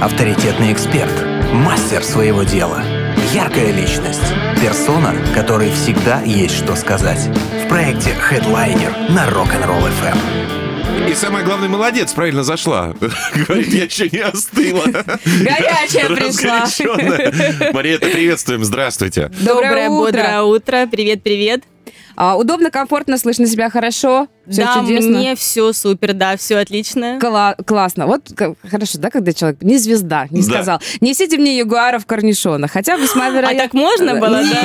авторитетный эксперт, мастер своего дела, яркая личность, персона, которой всегда есть что сказать. В проекте Headliner на Rock'n'Roll FM. И самое главное, молодец, правильно зашла. Говорит, я еще не остыла. Горячая пришла. Мария, приветствуем, здравствуйте. Доброе, утро. бодрое утро. Привет, привет. А, удобно, комфортно, слышно себя хорошо. Все да, чудесно. мне все супер, да, все отлично. Кла- классно. Вот хорошо, да, когда человек не звезда, не Да. сказал. Несите мне ягуара в корнишонах. Хотя бы с А так можно было, да?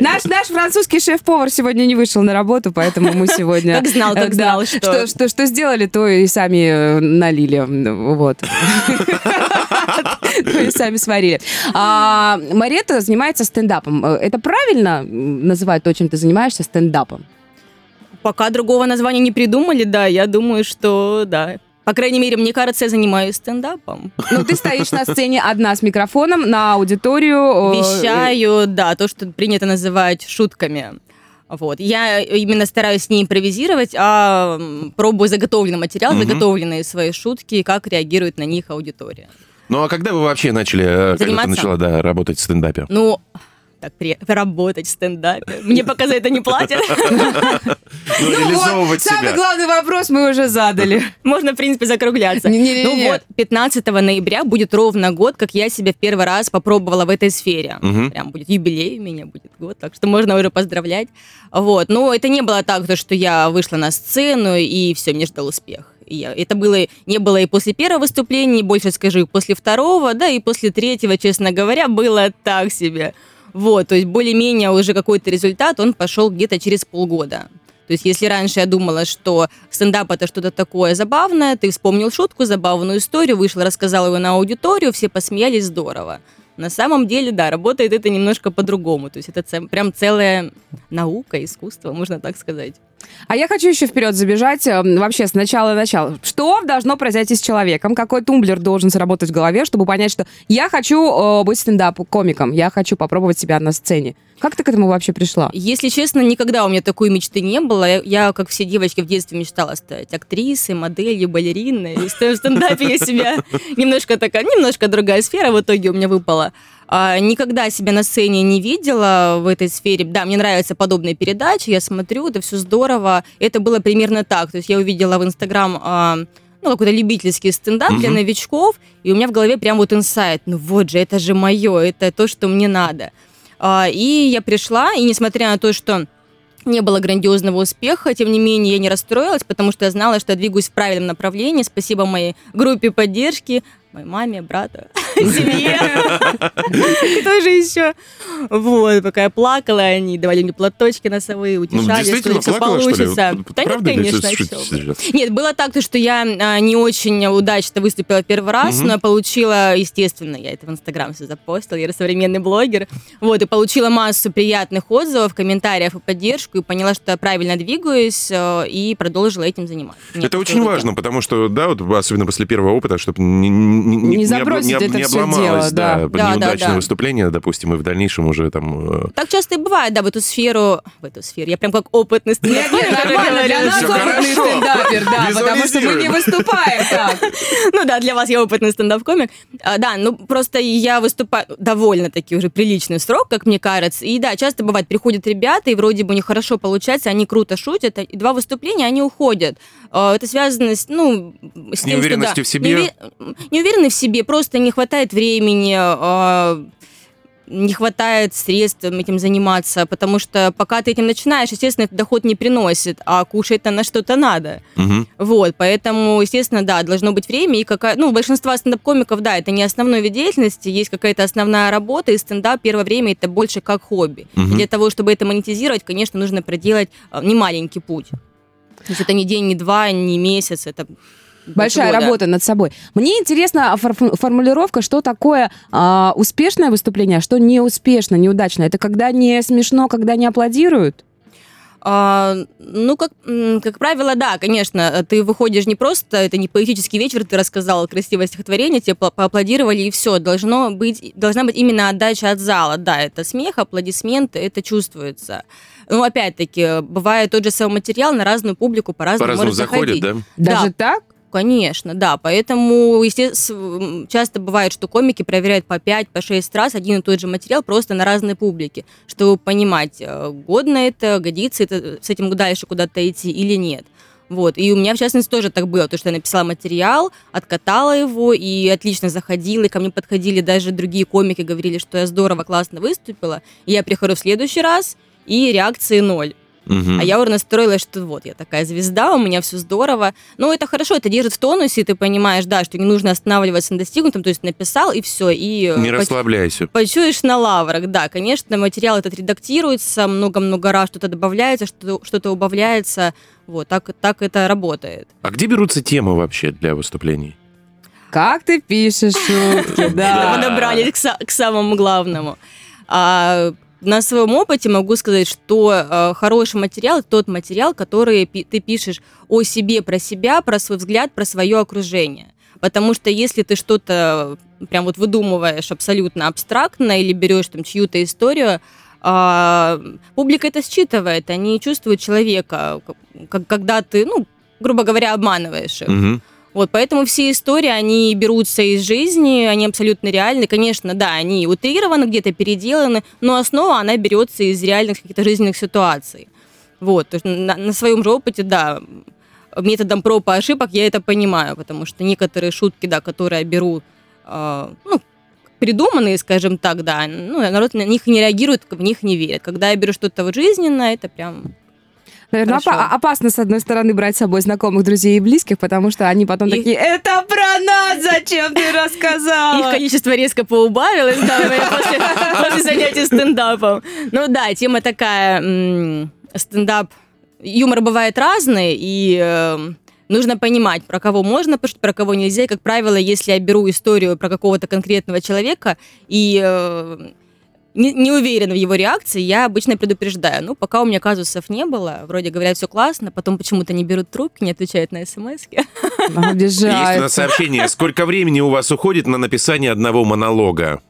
Наш, наш французский шеф-повар сегодня не вышел на работу, поэтому мы сегодня... Как знал, как знал, что- что... Что, сделали, то и сами э, налили. Вот. То и сами сварили. А, Марета занимается стендапом. Э, Это правильно называют то, чем ты занимаешься, стендапом? Пока другого названия не придумали, да, я думаю, что да. По крайней мере, мне кажется, я занимаюсь стендапом. Ну, ты стоишь на сцене одна с микрофоном на аудиторию. э, Вещаю, да, то, что принято называть шутками. Вот. Я именно стараюсь не импровизировать, а пробую заготовленный материал, Мгм. заготовленные свои шутки, как реагирует на них аудитория. Ну а когда вы вообще начали, э, когда ты Заниматься? начала да, работать в стендапе? Ну, так при... работать в стендапе. Мне пока за это не платят. Ну, Ну реализовывать вот, самый главный вопрос мы уже задали. Можно, в принципе, закругляться. Ну вот, 15 ноября будет ровно год, как я себя в первый раз попробовала в этой сфере. Прям будет юбилей у меня будет год, так что можно уже поздравлять. Вот, но это не было так, то, что я вышла на сцену и все, мне ждал успех. И я- это было, не было и после первого выступления, больше скажу, и после второго, да, и после третьего, честно говоря, было так себе. Вот, то есть более-менее уже какой-то результат, он пошел где-то через полгода. То есть если раньше я думала, что стендап это что-то такое забавное, ты вспомнил шутку, забавную историю, вышел, рассказал его на аудиторию, все посмеялись, здорово. На самом деле, да, работает это немножко по-другому. То есть это ц- прям целая наука, искусство, можно так сказать. А я хочу еще вперед забежать. э, Вообще, с начала начала. Что должно произойти с человеком? Какой тумблер должен сработать в голове, чтобы понять, что я хочу э, быть стендап-комиком, я хочу попробовать себя на сцене. Как ты к этому вообще пришла? Если честно, никогда у меня такой мечты не было. Я, я, как все девочки в детстве, мечтала стать актрисой, моделью, балериной. И в стендапе я себя немножко такая, немножко другая сфера в итоге у меня выпала. А, никогда себя на сцене не видела в этой сфере. Да, мне нравятся подобные передачи, я смотрю, это все здорово. Это было примерно так. То есть я увидела в Инстаграм а, ну, какой-то любительский стендап для Мгм. новичков, и у меня в голове прям вот инсайт. Ну вот же, это же мое, это то, что мне надо. А, И я пришла, и несмотря на то, что не было грандиозного успеха, тем не менее я не расстроилась, потому что я знала, что я двигаюсь в правильном направлении. Спасибо моей группе поддержки, моей маме, брату, семье. Кто же еще? Вот, пока я плакала, они давали мне платочки носовые, Ну, утешали, что все получится. Да нет, конечно? Нет, было так, то, что я а, не очень удачно выступила первый раз, но я получила, естественно, я это в Инстаграм все запостила, я современный блогер, вот, и получила массу приятных отзывов, комментариев и поддержку, и поняла, что я правильно двигаюсь, э, и продолжила этим заниматься. Это очень важно, потому что, да, вот особенно после первого опыта, чтобы не, не, не, Не забросить об- это не дело, да. да, Да, да, неудачное да. выступление, допустим, и в дальнейшем уже там... э, Так часто и бывает, да, в эту сферу, в эту сферу, я прям как опытный нет, нормально, для нас опытный стендапер, да, потому что мы не выступаем так. Ну да, для вас я опытный стендап-комик. А, да, ну просто я выступаю довольно-таки уже приличный срок, как мне кажется. И да, часто бывает, приходят ребята, и вроде бы у них хорошо получается, они круто шутят, и два выступления, они уходят. А, Это связано с, ну, с тем, неуверенностью что, в себе? неуве- Не уверены в себе, просто не хватает времени, а, не хватает средств этим заниматься, потому что пока ты этим начинаешь, естественно, это доход не приносит, а кушать-то на что-то надо. мгм. Вот, поэтому, естественно, да, должно быть время и какая... Ну, у большинства стендап-комиков, да, это не основной вид деятельности, есть какая-то основная работа, и стендап первое время это больше как хобби. И для того, чтобы это монетизировать, конечно, нужно проделать э, немаленький путь. То есть это не день, не два, не месяц, это Большая года. работа над собой. Мне интересна фор- формулировка, что такое а, успешное выступление, а что неуспешно, неудачно. Это когда не смешно, когда не аплодируют? А, ну, как, как правило, да, конечно, ты выходишь не просто, это не поэтический вечер, ты рассказал красивое стихотворение, тебе по- поаплодировали, и все. Должно быть, должна быть именно отдача от зала. Да, это смех, аплодисменты, это чувствуется. Ну, опять-таки, бывает тот же самый материал на разную публику по-разному По-разному может заходит, заходить. да? Даже так? Конечно, да. Поэтому часто бывает, что комики проверяют по 5, по 6 раз один и тот же материал просто на разной публике, чтобы понимать, э, годно это, годится это с этим дальше куда-то идти или нет. Вот. И у меня, в частности, тоже так было, то, что я написала материал, откатала его, и отлично заходила, и ко мне подходили даже другие комики, говорили, что я здорово, классно выступила. И я прихожу в следующий раз, и реакции ноль. Мгм. А я уже настроилась, что вот, я такая звезда, у меня все здорово. Но это хорошо, это держит в тонусе, и ты понимаешь, да, что не нужно останавливаться на достигнутом, то есть написал, и все, и... э, Не поч- расслабляйся. Почуешь на лаврах, да, конечно, материал этот редактируется много-много раз, что-то добавляется, что- что-то убавляется, вот, так, так это работает. А где берутся темы вообще для выступлений? Как ты пишешь шутки, да. Подобрались к, са- к самому главному. На своем опыте могу сказать, что э, хороший материал тот материал, который пи- ты пишешь о себе, про себя, про свой взгляд, про свое окружение. Потому что если ты что-то прям вот выдумываешь абсолютно абстрактно или берешь там чью-то историю, а, публика это считывает, они чувствуют человека, как- когда ты, ну, грубо говоря, обманываешь их. Мгм. Вот, поэтому все истории, они берутся из жизни, они абсолютно реальны. Конечно, да, они утрированы, где-то переделаны, но основа, она берется из реальных каких-то жизненных ситуаций. Вот, на, на своем же опыте, да, методом проб и ошибок я это понимаю, потому что некоторые шутки, да, которые я беру, э, ну, придуманные, скажем так, да, ну, народ на них не реагирует, в них не верит. Когда я беру что-то вот жизненное, это прям... Наверное, опа- опасно, с одной стороны, брать с собой знакомых, друзей и близких, потому что они потом И- такие, это про нас, зачем ты Их рассказала? количество резко поубавилось, да, после, после занятий стендапом. Ну да, тема такая, м, стендап, юмор бывает разный, и э, нужно понимать, про кого можно пошутить, про кого нельзя. И, как правило, если я беру историю про какого-то конкретного человека и э, не, не уверена в его реакции, я обычно предупреждаю. Ну, пока у меня казусов не было, вроде говорят, все классно, потом почему-то не берут трубки, не отвечают на смс Есть у нас сообщение. Сколько времени у вас уходит на написание одного монолога?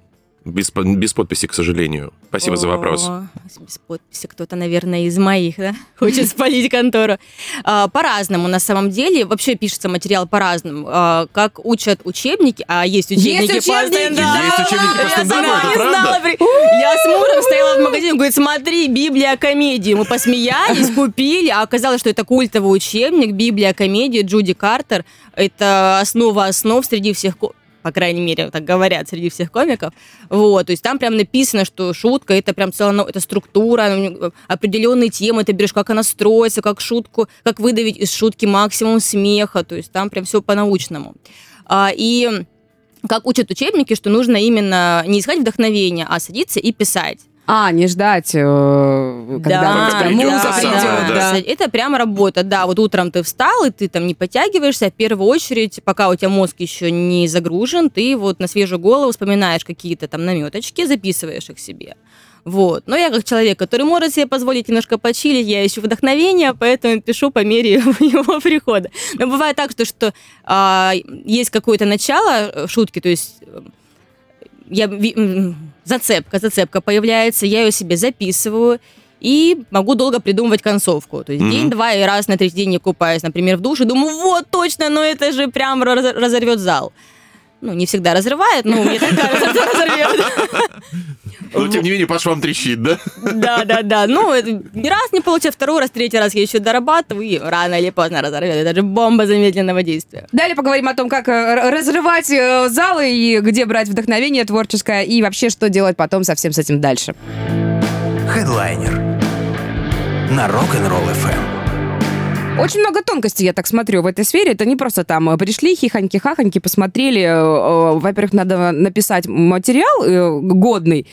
Без, без подписи, к сожалению. Спасибо за вопрос. О, без подписи кто-то, наверное, из моих, да, хочет спалить контору. А, По-разному, на самом деле. Вообще пишется материал по-разному. А, Как учат учебники, а есть учебники по учебники, стендапу. Есть учебники по стендапу, сама это правда? Я с мужем стояла в магазине, говорит, смотри, Библия комедии. Мы посмеялись, купили, а оказалось, что это культовый учебник, Библия комедии Джуди Картер. Это основа основ среди всех по крайней мере, так говорят среди всех комиков. Вот, то есть там прям написано, что шутка это прям целая, это структура, ну, определенные темы, ты берешь, как она строится, как шутку, как выдавить из шутки максимум смеха, то есть там прям все по-научному. А, и как учат учебники, что нужно именно не искать вдохновения, а садиться и писать. А, не ждать, э, когда Да, муза та придет. самая, да. да. Это прямо работа, да. Вот утром ты встал, и ты там не подтягиваешься, в первую очередь, пока у тебя мозг еще не загружен, ты вот на свежую голову вспоминаешь какие-то там наметочки, записываешь их себе. Вот. Но я как человек, который может себе позволить немножко почилить, я ищу вдохновение, поэтому пишу по мере его прихода. Но бывает так, что, что а, есть какое-то начало шутки, то есть я, зацепка, зацепка появляется, я ее себе записываю, и могу долго придумывать концовку. То есть Мгм. день-два и раз на третий день я купаюсь, например, в душе, думаю, вот точно, но это же прям раз- разорвет зал. Ну, не всегда разрывает, но мне так кажется, разорвет. Но, тем не менее, по швам трещит, да? Да, да, да. Ну, раз не получаю, второй раз, третий раз я еще дорабатываю, и рано или поздно разорвет. Это же бомба замедленного действия. Далее поговорим о том, как э, разрывать э, залы и где брать вдохновение творческое и вообще что делать потом со всем с этим дальше. Хедлайнер на Rock'n'Roll FM. Очень много тонкостей, я так смотрю, в этой сфере. Это не просто там э, пришли, хихоньки-хахоньки, посмотрели. э, э, Во-первых, надо написать материал годный.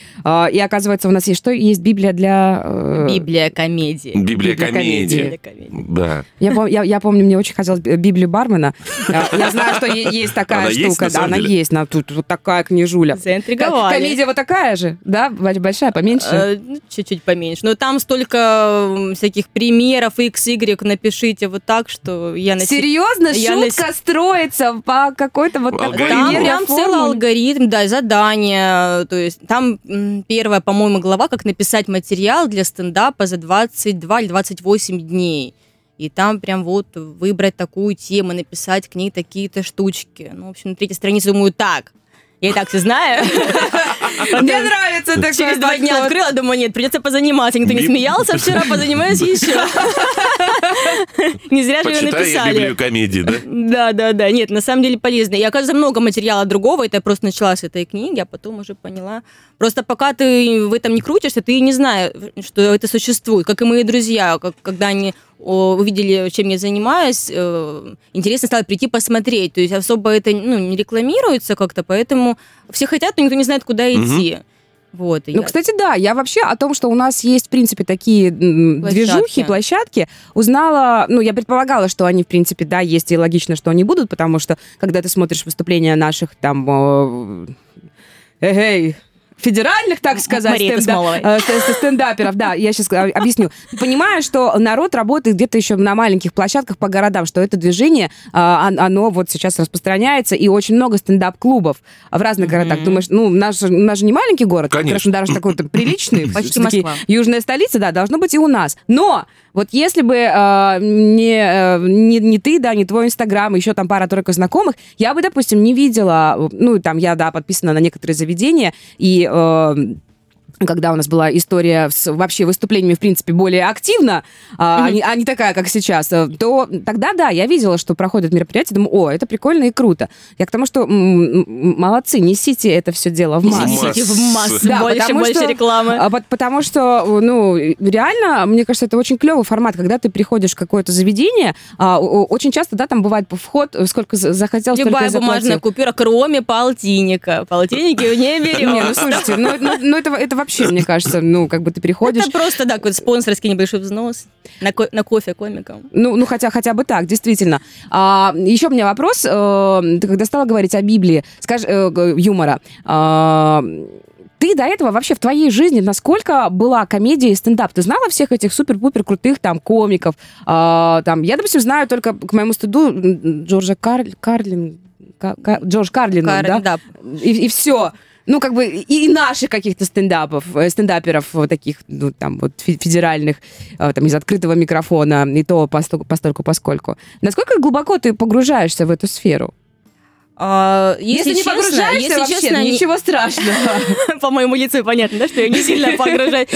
И оказывается, у нас есть что? Есть Библия для... Библия комедии. Библия комедии. Да. Я, я, я помню, мне очень хотелось би- Библию Бармена. Я знаю, что есть такая штука. она есть. Тут вот такая книжуля. Заинтриговали. Ко- Комедия вот такая же, да? Большая, поменьше? Ну, Чуть-чуть поменьше. Но там столько всяких примеров, x, y, напишите вот так, что я на се- Серьезно? я на Шутка строится по какой-то вот такой. Там прям целый формуле? алгоритм, да, задания. То есть там первая, по-моему, глава, как написать материал для стендапа за 22 или 28 дней. И там прям вот выбрать такую тему, написать к ней такие-то штучки. Ну, в общем, на третьей странице думаю, так, я и так все знаю. Мне нравится такой Через два дня открыла, думаю, нет, придется позаниматься. Никто не смеялся вчера, позанимаюсь еще. Не зря же ее написали. Библию комедии, да? Да, да, да. Нет, на самом деле полезно. И оказывается, много материала другого. Это я просто начала с этой книги, а потом уже поняла. Просто пока ты в этом не крутишься, ты не знаешь, что это существует. Как и мои друзья, как, когда они увидели, чем я занимаюсь, э, интересно стало прийти посмотреть. То есть особо это ну, не рекламируется как-то, поэтому все хотят, но никто не знает, куда идти. Вот. и Ну, я- кстати, да, я вообще о том, что у нас есть, в принципе, такие Площадки. движухи, площадки, узнала, ну, я предполагала, что они, в принципе, да, есть, и логично, что они будут, потому что, когда ты смотришь выступления наших, там, э, эгей, федеральных, так сказать, стенда- э, ст- стендаперов, да, я сейчас объясню. Ты понимаешь, что народ работает где-то еще на маленьких площадках по городам, что это движение, а, он- оно вот сейчас распространяется, и очень много стендап-клубов в разных городах. Думаешь, ну, наш, наш же не маленький город, Конечно. Краснодар же такой приличный, Почти Москва. южная столица, да, должно быть и у нас. Но вот если бы э, не, э, не, не ты, да, не твой Инстаграм, еще там пара-тройка знакомых, я бы, допустим, не видела, ну, там, я, да, подписана на некоторые заведения, и... э, когда у нас была история с вообще выступлениями, в принципе, более активно, а, а не, а не такая, как сейчас, э, то тогда, да, я видела, что проходят мероприятия, думаю, о, это прикольно и круто. Я к тому, что молодцы, несите это все дело в массы. Несите в массы, Да, больше, потому больше что- рекламы. А, пот- потому что, ну, реально, мне кажется, это очень клевый формат, когда ты приходишь в какое-то заведение, а, очень часто, да, там бывает вход, сколько за- захотел, столько Любая заплатил. бумажная купюра, кроме полтинника. Полтинники не берем. Не, ну слушайте, ну, ну, ну, это, это вообще, мне кажется, ну, как бы ты приходишь, Это просто, да, какой-то спонсорский небольшой взнос на, ко- на кофе комикам. Ну, ну хотя, хотя бы так, действительно. А, еще у меня вопрос. э, ты когда стала говорить о Библии, скажи, э, юмора, а, ты до этого вообще в твоей жизни насколько была комедия и стендап? Ты знала всех этих супер-пупер крутых там комиков? А, там, я, допустим, знаю только, к моему стыду, Джорджа Кар... Карлин... Ка- Ка- Джордж Карлин, Кар- да? да. И, все. Ну, как бы и, и наших каких-то стендапов, э, стендаперов вот таких, ну, там, вот, фе- федеральных, э, там, из открытого микрофона, и то постольку, постольку поскольку. Насколько глубоко ты погружаешься в эту сферу? А, если, не честно, погружаешься если вообще, честно, ничего страшного. по моему лицу понятно, да, что я не сильно погружаюсь.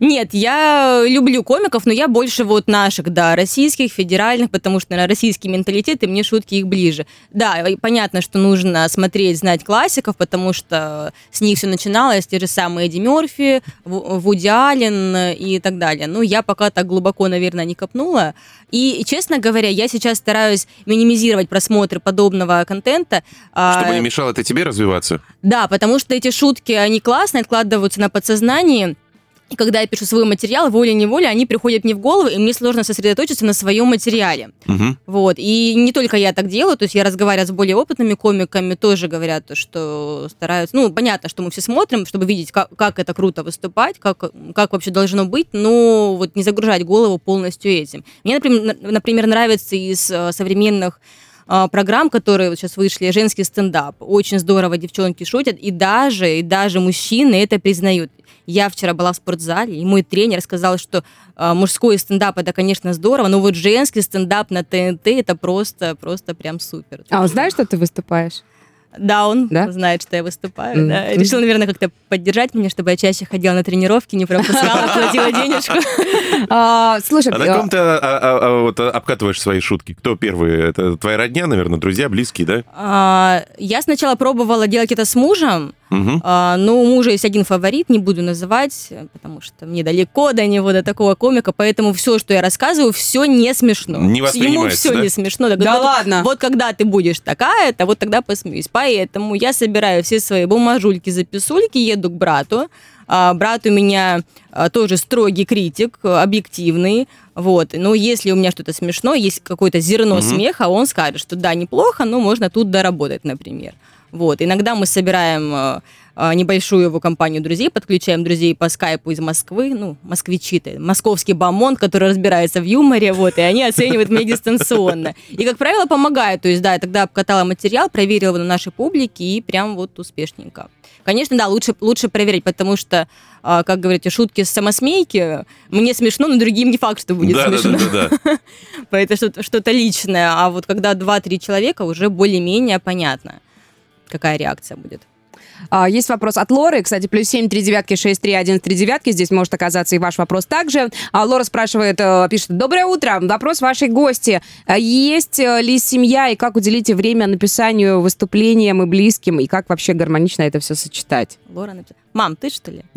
Нет, я люблю комиков, но я больше вот наших, да, российских, федеральных, потому что, наверное, российский менталитет, и мне шутки их ближе. Да, понятно, что нужно смотреть, знать классиков, потому что с них все начиналось, те же самые Эдди Мерфи, Ву- Вуди Аллен и так далее. Ну, я пока так глубоко, наверное, не копнула. И, честно говоря, я сейчас стараюсь минимизировать просмотры подобного контента. А, Чтобы не мешало это тебе развиваться. да, потому что эти шутки, они классные, откладываются на подсознании. И когда я пишу свой материал, волей-неволей, они приходят мне в голову, и мне сложно сосредоточиться на своем материале. Мгм. Вот. И не только я так делаю, то есть я разговариваю с более опытными комиками, тоже говорят, то, что стараются... Ну, понятно, что мы все смотрим, чтобы видеть, как, как это круто выступать, как, как вообще должно быть, но вот не загружать голову полностью этим. Мне, например, на- например нравится из э, современных программ, которые вот сейчас вышли, женский стендап. Очень здорово девчонки шутят, и даже, и даже мужчины это признают. Я вчера была в спортзале, и мой тренер сказал, что э, мужской стендап это, конечно, здорово, но вот женский стендап на ТНТ это просто, просто прям супер. А он знает, что ты выступаешь? Да, он Да? знает, что я выступаю. Мгм. да. Решил, наверное, как-то поддержать меня, чтобы я чаще ходила на тренировки, не пропускала, платила денежку. А, слушай, А на ком ты а, а, вот, а, обкатываешь свои шутки? Кто первый? Это твоя родня, наверное, друзья, близкие, да? Я сначала пробовала делать это с мужем, Мгм. А, но у мужа есть один фаворит, не буду называть, потому что мне далеко до него, до такого комика, поэтому все, что я рассказываю, все не смешно. Не Ему все да? не смешно. Так Да вот, ладно? Вот когда ты будешь такая-то, вот тогда посмеюсь. Поэтому я собираю все свои бумажульки, записульки, еду к брату. А, брат у меня а, тоже строгий критик, объективный. Вот. Но если у меня что-то смешно, есть какое-то зерно Мгм. смеха, он скажет, что да, неплохо, но можно тут доработать, например. Вот. Иногда мы собираем э, э, небольшую его компанию друзей, подключаем друзей по скайпу из Москвы, ну, москвичи-то, московский бомонд, который разбирается в юморе, вот, и они оценивают меня дистанционно. И, как правило, помогает. То есть, да, я тогда обкатала материал, проверила его на нашей публике, и прям вот успешненько. Конечно, да, лучше, лучше проверить, потому что, а, как говорите, шутки сейчас самосмейки, мне смешно, но другим не факт, что будет да, смешно. да, да, да. Это что-то, что-то личное. А вот когда 2-3 человека, уже более-менее понятно, какая реакция будет. А, Есть вопрос от Лоры. Кстати, плюс семь, три девятки, шесть, три, один, три девятки. Здесь может оказаться и ваш вопрос также. А Лора спрашивает, э, пишет, доброе утро. Вопрос вашей гости. А Есть э, ли семья и как уделите время написанию, выступлениям и близким? И как вообще гармонично это все сочетать? Лора написала, мам, ты что ли?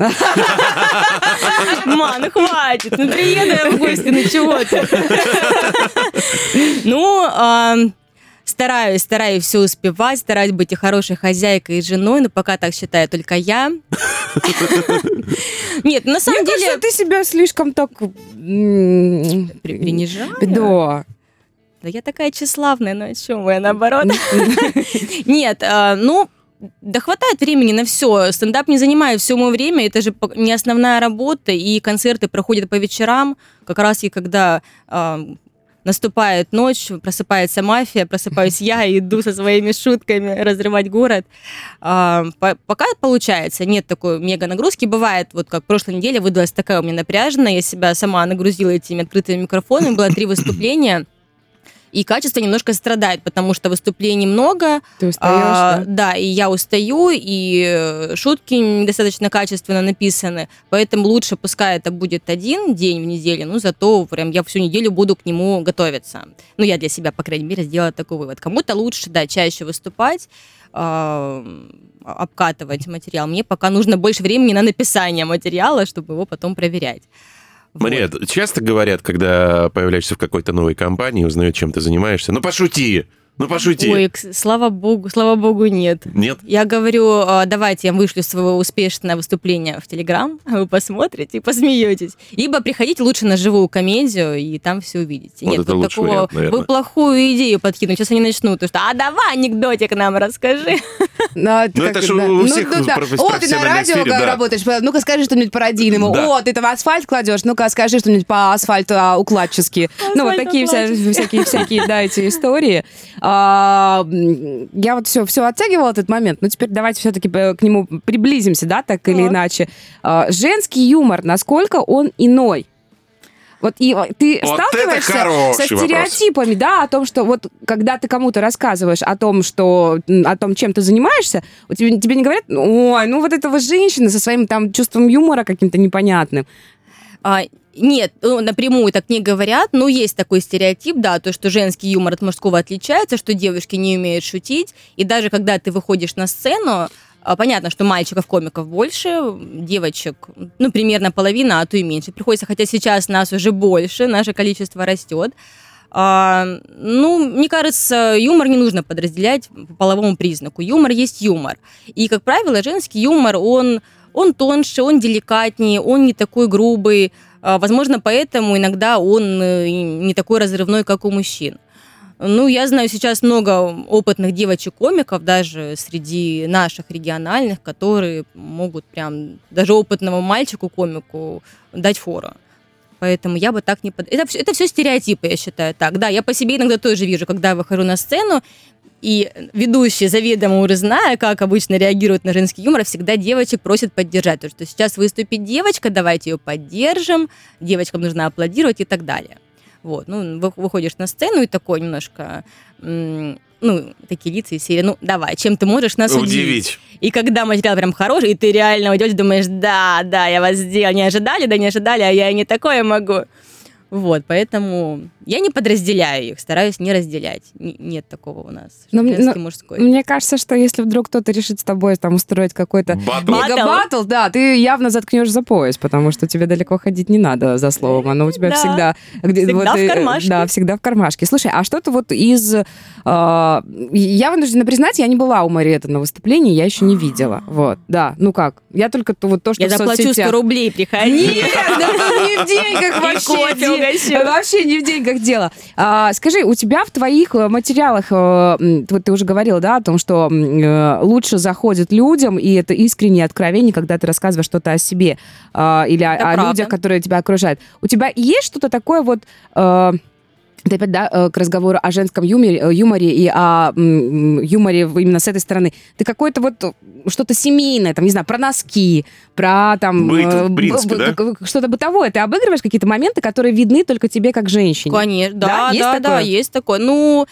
Мам, ну хватит, ну приеду я в гости, ну чего ты? Ну, стараюсь, стараюсь все успевать, стараюсь быть и хорошей хозяйкой, и женой, но пока так считаю только я. Нет, на самом Мне деле... кажется, ты себя слишком так... м, При- Принижаю? Да. Да я такая тщеславная, но о чем я наоборот? Нет, а, ну, да хватает времени на все. Стендап не занимает все мое время, это же не основная работа, и концерты проходят по вечерам, как раз и когда а, наступает ночь, просыпается мафия, просыпаюсь я и иду со своими шутками разрывать город. А, по- пока получается, нет такой мега нагрузки. Бывает, вот как прошлой неделе выдалась такая у меня напряженная, я себя сама нагрузила этими открытыми микрофонами, было три выступления, и качество немножко страдает, потому что выступлений много, Ты устаешь, а, да? да, и я устаю, и э, шутки недостаточно качественно написаны, поэтому лучше пускай это будет один день в неделю, ну зато прям я всю неделю буду к нему готовиться. Ну я для себя, по крайней мере, сделала такой вывод. Кому-то лучше, да, чаще выступать, а, обкатывать материал. Мне пока нужно больше времени на написание материала, чтобы его потом проверять. Вот. Мария, часто говорят, когда появляешься в какой-то новой компании, узнают, чем ты занимаешься. Ну, пошути! Ну, пошути! Ой, слава богу, слава богу, нет. Нет? Я говорю, а, давайте я вышлю своего успешное выступление в Телеграм, вы посмотрите и посмеетесь. Либо приходите лучше на живую комедию, и там все увидите. Вот Нет, это лучший такого... вариант, наверное. вы плохую идею подкинули, сейчас они начнут, то что, а давай анекдотик нам расскажи. Ну, Ну, это ж у всех да. профи- О, ты на радио сфере, да. работаешь, ну-ка скажи что-нибудь пародийному. Да. О, ты там асфальт кладешь, ну-ка скажи что-нибудь по асфальту а, укладчески. Ну, вот такие вся- всякие, всякие, да, эти истории. А, Я вот все, все оттягивала этот момент, но теперь давайте все-таки к нему приблизимся, да, так или Так. иначе. А, Женский юмор, насколько он иной? Вот и э, ты Вот сталкиваешься со вопрос. стереотипами, да, о том, что вот когда ты кому-то рассказываешь о том, что о том, чем ты занимаешься, у тебя, тебе не говорят, ой, ну вот этого женщина со своим там чувством юмора каким-то непонятным. А, нет, ну, напрямую так не говорят, но есть такой стереотип, да, то, что женский юмор от мужского отличается, что девушки не умеют шутить, и даже когда ты выходишь на сцену, а, понятно, что мальчиков-комиков больше, девочек, ну, примерно половина, а то и меньше приходится, хотя сейчас нас уже больше, наше количество растет. А, ну, мне кажется, юмор не нужно подразделять по половому признаку. Юмор есть юмор. И, как правило, женский юмор, он, он тоньше, он деликатнее, он не такой грубый. А, Возможно, поэтому иногда он э, не такой разрывной, как у мужчин. Ну, я знаю сейчас много опытных девочек-комиков, даже среди наших региональных, которые могут прям даже опытному мальчику-комику дать фору. Поэтому я бы так не... Под... Это, это все стереотипы, я считаю так. Да, я по себе иногда тоже вижу, когда выхожу на сцену, и ведущий, заведомо уже зная, как обычно реагируют на женский юмор, всегда девочек просит поддержать. То, что сейчас выступит девочка, давайте ее поддержим, девочкам нужно аплодировать и так далее. Вот, ну, вы- выходишь на сцену и такой немножко, ну, такие лица из серии, ну, давай, чем ты можешь нас удивить? Удивить. И когда материал прям хороший, и ты реально уйдешь, думаешь, да, да, я вас сделал, не ожидали, да не ожидали, а я и не такое могу. Вот, поэтому я не подразделяю их, стараюсь не разделять. Н- нет такого у нас. Ну, женский, ну, мужской. Мне кажется, что если вдруг кто-то решит с тобой там устроить какой-то мега-баттл, да, ты явно заткнешь за пояс, потому что тебе далеко ходить не надо за словом. Оно у тебя Да. всегда... где- Всегда в э, кармашке. Да, всегда в кармашке. Слушай, а что-то вот из... э, я вынуждена признать, я не была у Мариэты на выступлении, я еще не видела. Вот, да. Ну как? Я только то, вот то, что Я в заплачу соцсетях. 100 рублей, приходи. Нет, да не в деньгах вообще. Вообще не в деньгах дело. А, скажи, у тебя в твоих э, материалах, э, вот ты уже говорила, да, о том, что э, лучше заходит людям, и это искреннее откровение, когда ты рассказываешь что-то о себе а, или о, Это о правда. людях, которые тебя окружают. У тебя есть что-то такое вот... Это опять, да, э, к разговору о женском юморе, э, юморе и о м, юморе именно с этой стороны. Ты какой-то вот э, что-то семейное, там, не знаю, про носки, про там... Быт, в принципе, б- да? Что-то бытовое. Ты обыгрываешь какие-то моменты, которые видны только тебе как женщине. Конечно, Да, да, есть да, такое? да, есть такое. Ну,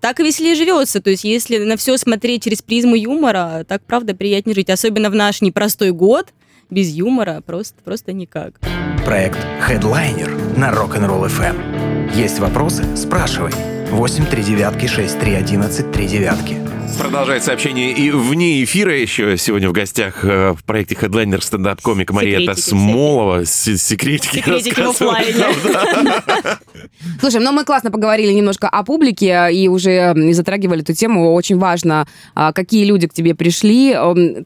так и веселее живется. То есть, если на все смотреть через призму юмора, так правда приятнее жить. Особенно в наш непростой год без юмора просто, просто никак. Проект Headliner на Rock'n'Roll FM. Есть вопросы? Спрашивай. 8 3 девятки 6 3 11 3 девятки. Продолжает сообщение и вне эфира еще сегодня в гостях э, в проекте Headliner стендап-комик Секретики Смолова. Секретики. Секретики в оффлайне. Слушай, ну мы классно поговорили немножко о публике и уже затрагивали эту тему. Очень важно, а, какие люди к тебе пришли.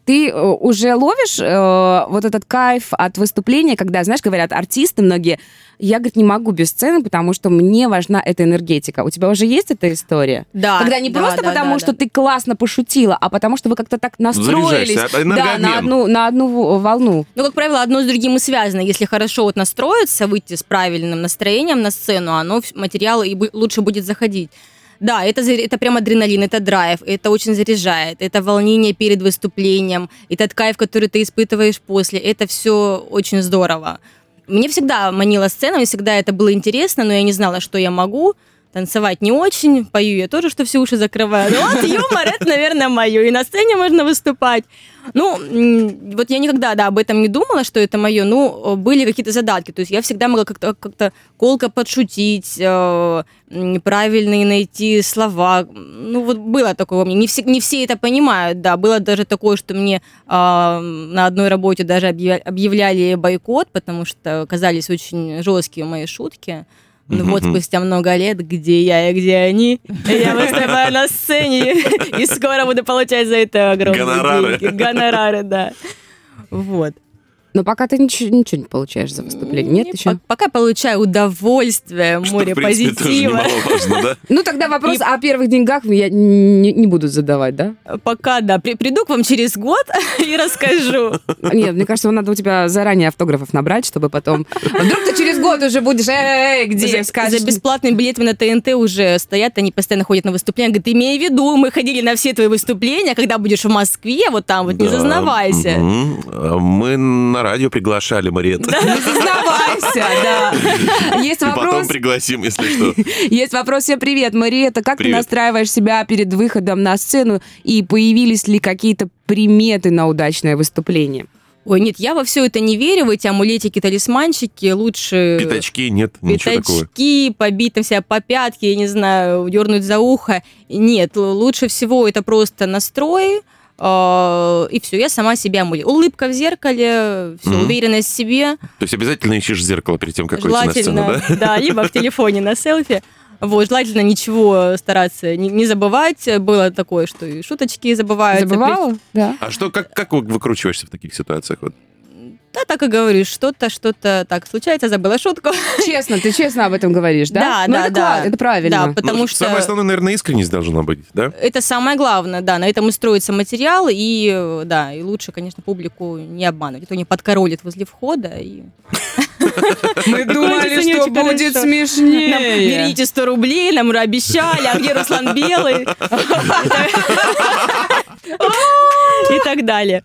Ты э, уже ловишь э, вот этот кайф от выступления, когда, знаешь, говорят артисты многие, я, говорит, не могу без сцены, потому что мне важна эта энергетика. У тебя уже есть эта история? Да, Когда не да, просто да, потому, да, что да. ты классно пошутила, а потому что вы как-то так настроились Заряжаешься, а, да, на одну, на одну волну. Ну, как правило, одно с другим и связано. Если хорошо вот настроиться, выйти с правильным настроением на сцену, оно, материал и лучше будет заходить. Да, это, это прям адреналин, это драйв, это очень заряжает, это волнение перед выступлением, этот кайф, который ты испытываешь после, это все очень здорово. Мне всегда манила сцена, мне всегда это было интересно, но я не знала, что я могу. Танцевать не очень, пою я тоже, что все уши закрываю. Ну вот юмор, это, наверное, мое. И на сцене можно выступать. Ну, вот я никогда, да, об этом не думала, что это мое. Ну, были какие-то задатки. То есть я всегда могла как-то как колко подшутить, э, правильные найти слова. Ну, вот было такое у меня. Не все, не все это понимают, да. Было даже такое, что мне э, на одной работе даже объя- объявляли бойкот, потому что казались очень жесткие мои шутки. Ну вот спустя много лет, где я и где они, я выступаю на сцене и скоро буду получать за это огромные Гонорары. деньги. Гонорары, да. Вот. Но пока ты ничего, ничего не получаешь за выступление. Нет Не, еще? по- Пока получаю удовольствие, Что, море в принципе, тоже позитива. немаловажно, да? Ну, тогда вопрос И- о первых деньгах я не, не буду задавать, да? Пока, да. При- приду к вам через год и расскажу. Нет, мне кажется, надо у тебя заранее автографов набрать, чтобы потом... Вдруг ты через год уже будешь, эй, где За, скажешь? за бесплатные билеты на ТНТ уже стоят, они постоянно ходят на выступления. Говорят, имей в виду, мы ходили на все твои выступления, когда будешь в Москве, вот там вот, не зазнавайся. А Мы на радио приглашали Мариэта. Не зазнавайся, да. Есть И потом вопрос, пригласим, если что. есть вопрос. Всем привет, Мариэта. Как ты Привет. настраиваешь себя перед выходом на сцену? И появились ли какие-то приметы на удачное выступление? Ой, нет, я во все это не верю, в эти амулетики, талисманчики, лучше... Пятачки, нет, ничего такого. Пятачки, побить там себя по пятке, я не знаю, дернуть за ухо. Нет, лучше всего это просто настрой, э, и все, я сама себя амулет. Улыбка в зеркале, все, Мгм. уверенность в себе. То есть обязательно ищешь зеркало перед тем, как выйти на сцену, Желательно, да? да, либо в телефоне на селфи. Вот, желательно ничего стараться не, не забывать. Было такое, что и шуточки забываются. Забывала? Да. А что, как, как вы выкручиваешься в таких ситуациях? Вот? Да, так и говоришь, что-то, что-то так случается, забыла шутку. Честно, ты честно об этом говоришь, да? Да, Ну, да, это да. классно, это правильно. Да, потому Ну, что... Самое основное, наверное, искренность должна быть, да? Это самое главное, да, на этом и строится материал, и да, и лучше, конечно, публику не обманывать, а то не подкоролит возле входа, и Мы думали, что будет хорошо. нам смешнее. берите 100 рублей, нам уже обещали, а где Руслан Белый? И так далее.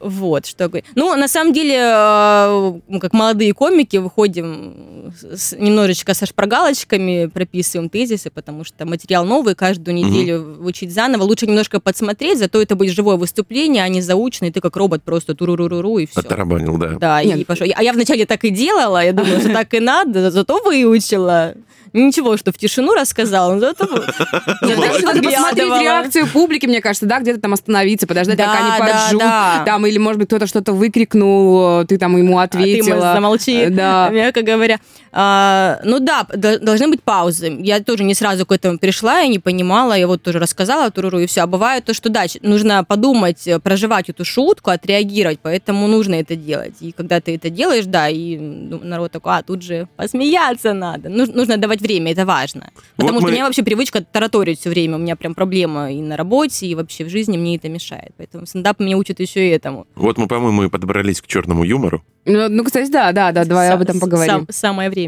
Вот, что. Ну, на самом деле, э, мы как молодые комики выходим с- немножечко со шпаргалочками, прописываем тезисы, потому что материал новый, каждую неделю учить заново. Лучше немножко подсмотреть, зато это будет живое выступление, а не заученный, ты как робот просто туруруруру и все. Оттарабанил, да. Да, и Нет. пошел. А я вначале так и делала, я думала, что так и надо, зато выучила. Ничего, что в тишину рассказала, но зато надо посмотреть реакцию публики, мне кажется, да, где-то там остановиться, подождать, Да, пока они да. там, или, может быть, кто-то что-то выкрикнул, ты там ему А ты ответила. замолчи, Да. мягко говоря. А, ну да, должны быть паузы. Я тоже не сразу к этому пришла, я не понимала, я вот тоже рассказала туруру и все. А бывает то, что да, нужно подумать, э, проживать эту шутку, отреагировать, поэтому нужно это делать. И когда ты это делаешь, да, и ну, народ такой, а тут же посмеяться надо. Нуж- Нужно давать время, это важно. Потому Вот что мы- у меня вообще привычка тараторить все время. У меня прям проблема и на работе, и вообще в жизни мне это мешает. Поэтому стендап меня учит еще и этому. Вот мы, по-моему, и подобрались к черному юмору. Ну, ну, кстати, да, да, да, давай Са- об этом поговорим. сам- самое время.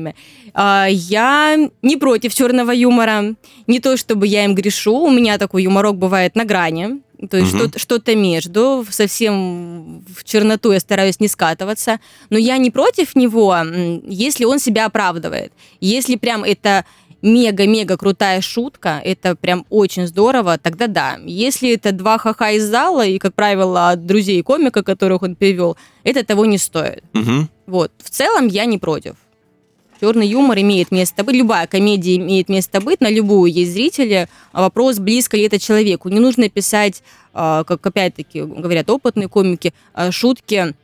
А, я не против черного юмора. Не то чтобы я им грешу. У меня такой юморок бывает на грани. То есть Мгм. что-то, что-то между. Совсем в черноту я стараюсь не скатываться. Но я не против него, если он себя оправдывает. Если прям это мега-мега крутая шутка, это прям очень здорово, тогда да. Если это два ха-ха из зала, и, как правило, от друзей комика, которых он привел, это того не стоит. Мгм. Вот. В целом я не против. Черный юмор имеет место быть, любая комедия имеет место быть, на любую есть зрители. Вопрос, близко ли это человеку. Не нужно писать, а, как опять-таки говорят опытные комики, а, шутки,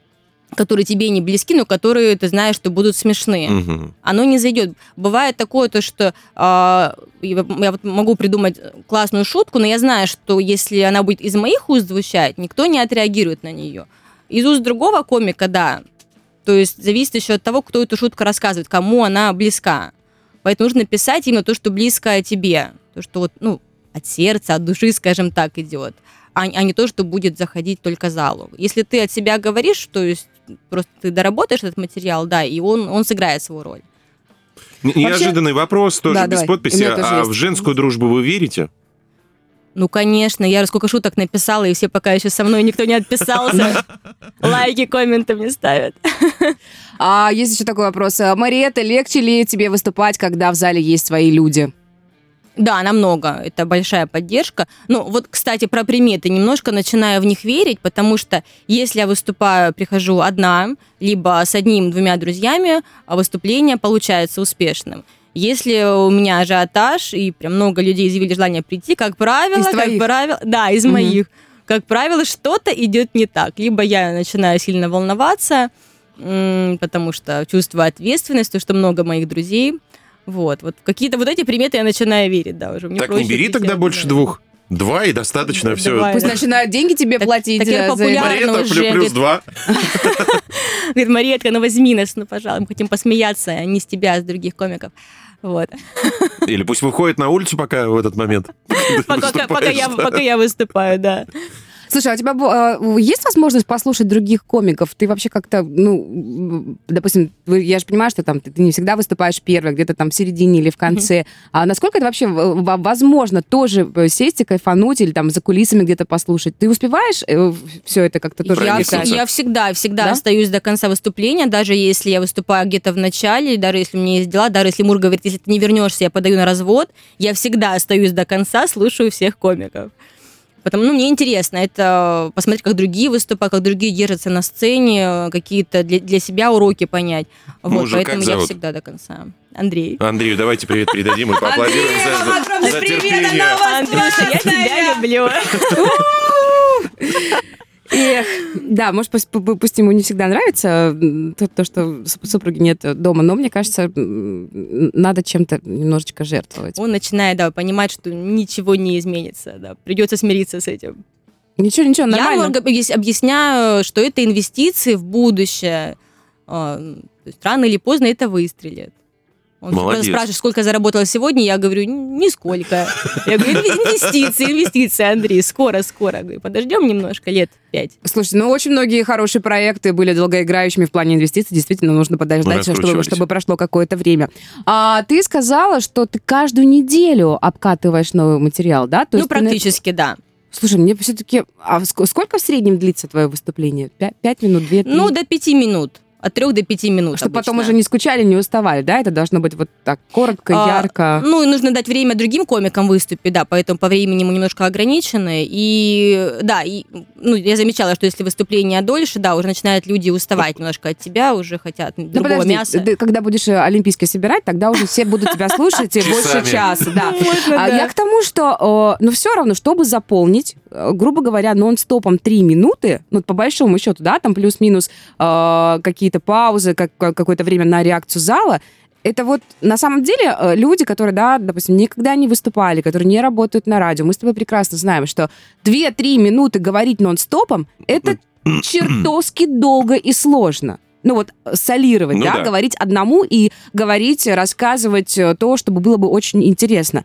которые тебе не близки, но которые ты знаешь, что будут смешные Мгм. оно не зайдет. Бывает такое, то, что а, я я вот могу придумать классную шутку, но я знаю, что если она будет из моих уст звучать, никто не отреагирует на нее. Из уст другого комика, да. То есть зависит еще от того, кто эту шутку рассказывает, кому она близка. Поэтому нужно писать именно то, что близко тебе. То, что вот, ну, от сердца, от души, скажем так, идет. А, а не то, что будет заходить только залу. Если ты от себя говоришь, то есть просто ты доработаешь этот материал, да, и он, он сыграет свою роль. Неожиданный вопрос, тоже Да, без давай. подписи. Тоже А есть. в женскую дружбу вы верите? Ну, конечно, я сколько шуток написала, и все пока еще со мной никто не отписался. Лайки, комменты мне ставят. А есть еще такой вопрос. А, Мариэта, легче ли тебе выступать, когда в зале есть свои люди? Да, намного. Это большая поддержка. Ну, вот, кстати, про приметы. Немножко начинаю в них верить, потому что если я выступаю, прихожу одна, либо с одним-двумя друзьями, а выступление получается успешным. Если у меня ажиотаж, и прям много людей изъявили желание прийти, как правило, Из как твоих? правило, да, из Мгм. моих, как правило, что-то идет не так. Либо я начинаю сильно волноваться, потому что чувствую ответственность, то, что много моих друзей. Вот, вот какие-то вот эти приметы я начинаю верить, да, уже. Мне так не бери тогда больше двух. Два и достаточно, Да, все. давай. Пусть начинают деньги тебе Так- платить. так я э, за. Марета уже, плюс, плюс говорит. два. Говорит, Мариетка, ну возьми нас, ну, пожалуйста, мы хотим посмеяться, а не с тебя, а с других комиков. Вот. Или пусть выходит на улицу пока в этот момент. Пока, я выступаю, да. Слушай, а у тебя э, есть возможность послушать других комиков? Ты вообще как-то, ну, допустим, я же понимаю, что там ты, не всегда выступаешь первой, где-то там в середине или в конце. А насколько это вообще э, во- возможно тоже э, сесть и кайфануть или там за кулисами где-то послушать? Ты успеваешь все это как-то тоже Я, я всегда, всегда Да? остаюсь до конца выступления, даже если я выступаю где-то в начале, даже если у меня есть дела, даже если Мур говорит, если ты не вернешься, я подаю на развод, я всегда остаюсь до конца, слушаю всех комиков. Потому, ну, мне интересно это посмотреть, как другие выступают, как другие держатся на сцене, какие-то для, для себя уроки понять. Вот, Мужа как поэтому я всегда до конца. Андрей. Андрею, давайте привет передадим и поаплодируем за- за, за терпение. Андрюша, я тебя люблю. Эх, да, может, пусть, пу- пусть ему не всегда нравится то, то, что суп- супруги нет дома, но мне кажется, надо чем-то немножечко жертвовать. Он начинает, да, понимать, что ничего не изменится, да, придется смириться с этим. Ничего, ничего, Я нормально. объяс- объясняю, что это инвестиции в будущее. А, рано или поздно это выстрелит. Он Молодец. спрашивает, сколько заработала сегодня, я говорю, «Н- нисколько. Я говорю, «Инве- инвестиции, инвестиции, Андрей, скоро, скоро. Говорю, подождем немножко, лет пять. Слушайте, ну очень многие хорошие проекты были долгоиграющими в плане инвестиций. Действительно, нужно подождать, чтобы, чтобы прошло какое-то время. А ты сказала, что ты каждую неделю обкатываешь новый материал, да? То ну, есть ты практически, да. Слушай, мне все-таки... А ск- сколько в среднем длится твое выступление? Пя- Пять минут, две, три? Ну, до пяти минут. От трех до пяти минут Чтобы потом обычно. уже не скучали, не уставали, да? Это должно быть вот так коротко, А, ярко. Ну, и нужно дать время другим комикам выступить, да, поэтому по времени мы немножко ограничены. И да, и, ну, я замечала, что если выступление дольше, да, уже начинают люди уставать немножко от тебя, уже хотят Ну, другого подожди, мяса. ты когда будешь э, олимпийский собирать, тогда уже все будут тебя слушать и больше часа, да. А да. Я к тому, что, э, ну, все равно, чтобы заполнить, э, грубо говоря, нон-стопом 3 минуты, ну, по большому счету, да, там плюс-минус э, какие-то паузы, как, как- какое-то время на реакцию зала, это вот на самом деле э, люди, которые, да, допустим, никогда не выступали, которые не работают на радио, мы с тобой прекрасно знаем, что 2-3 минуты говорить нон-стопом, это чертовски долго и сложно. ну вот, солировать, Ну да, да. говорить одному и говорить, рассказывать э, то, чтобы было бы очень интересно.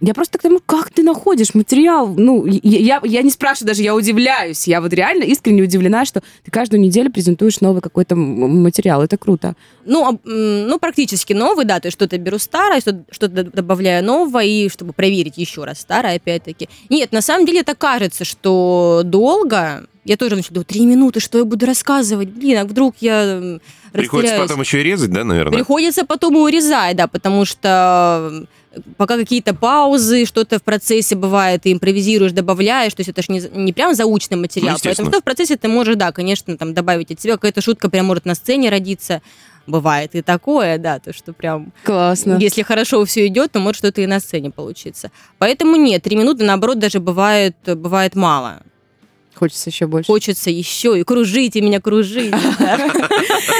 Я просто к тому, как ты находишь материал. Ну, я, я, я не спрашиваю даже, я удивляюсь. Я вот реально искренне удивлена, что ты каждую неделю презентуешь новый какой-то материал. Это круто. Ну, м, ну, практически новый, да, то есть что-то беру старое, что- что-то добавляю новое, и чтобы проверить еще раз старое, опять-таки. Нет, на самом деле это кажется, что долго. Я тоже начала думать, три минуты, что я буду рассказывать? Блин, а вдруг я Приходится потом еще и резать, да, наверное? Приходится потом и урезать, да, потому что пока какие-то паузы, что-то в процессе бывает, ты импровизируешь, добавляешь, то есть это же не, не прям заученный материал, Ну, поэтому что в процессе ты можешь, да, конечно, там добавить от себя, какая-то шутка прям может на сцене родиться, бывает и такое, да, то что прям, Классно. если хорошо все идет, то может что-то и на сцене получиться. Поэтому нет, три минуты, наоборот, даже бывает, бывает мало. Хочется еще больше. Хочется еще и кружить, и меня кружить. да.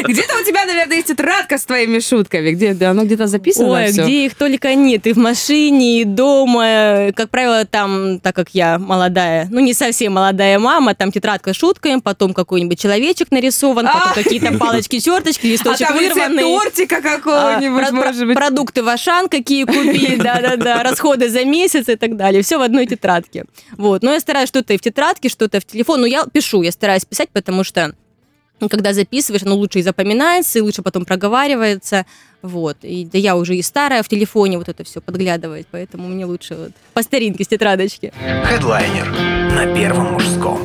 Где-то у тебя, наверное, есть тетрадка с твоими шутками. Где оно где-то записано Ой, где их только нет. И в машине, и дома. Как правило, там, так как я молодая, ну не совсем молодая мама, там тетрадка с шутками, потом какой-нибудь человечек нарисован, потом А. какие-то палочки, черточки, А листочек рецепт вырванный. тортика а, какого-нибудь, может быть. Продукты в Ашан какие купить, да-да-да, расходы за месяц и так далее. Все в одной тетрадке. Вот. Но я стараюсь что-то и в тетрадке, что-то в телефон. Ну, я пишу, я стараюсь писать, потому что ну, когда записываешь, оно лучше и запоминается, и лучше потом проговаривается. Вот. И да я уже и старая в телефоне вот это все подглядывать, поэтому мне лучше вот по старинке с тетрадочки. Хедлайнер на первом мужском.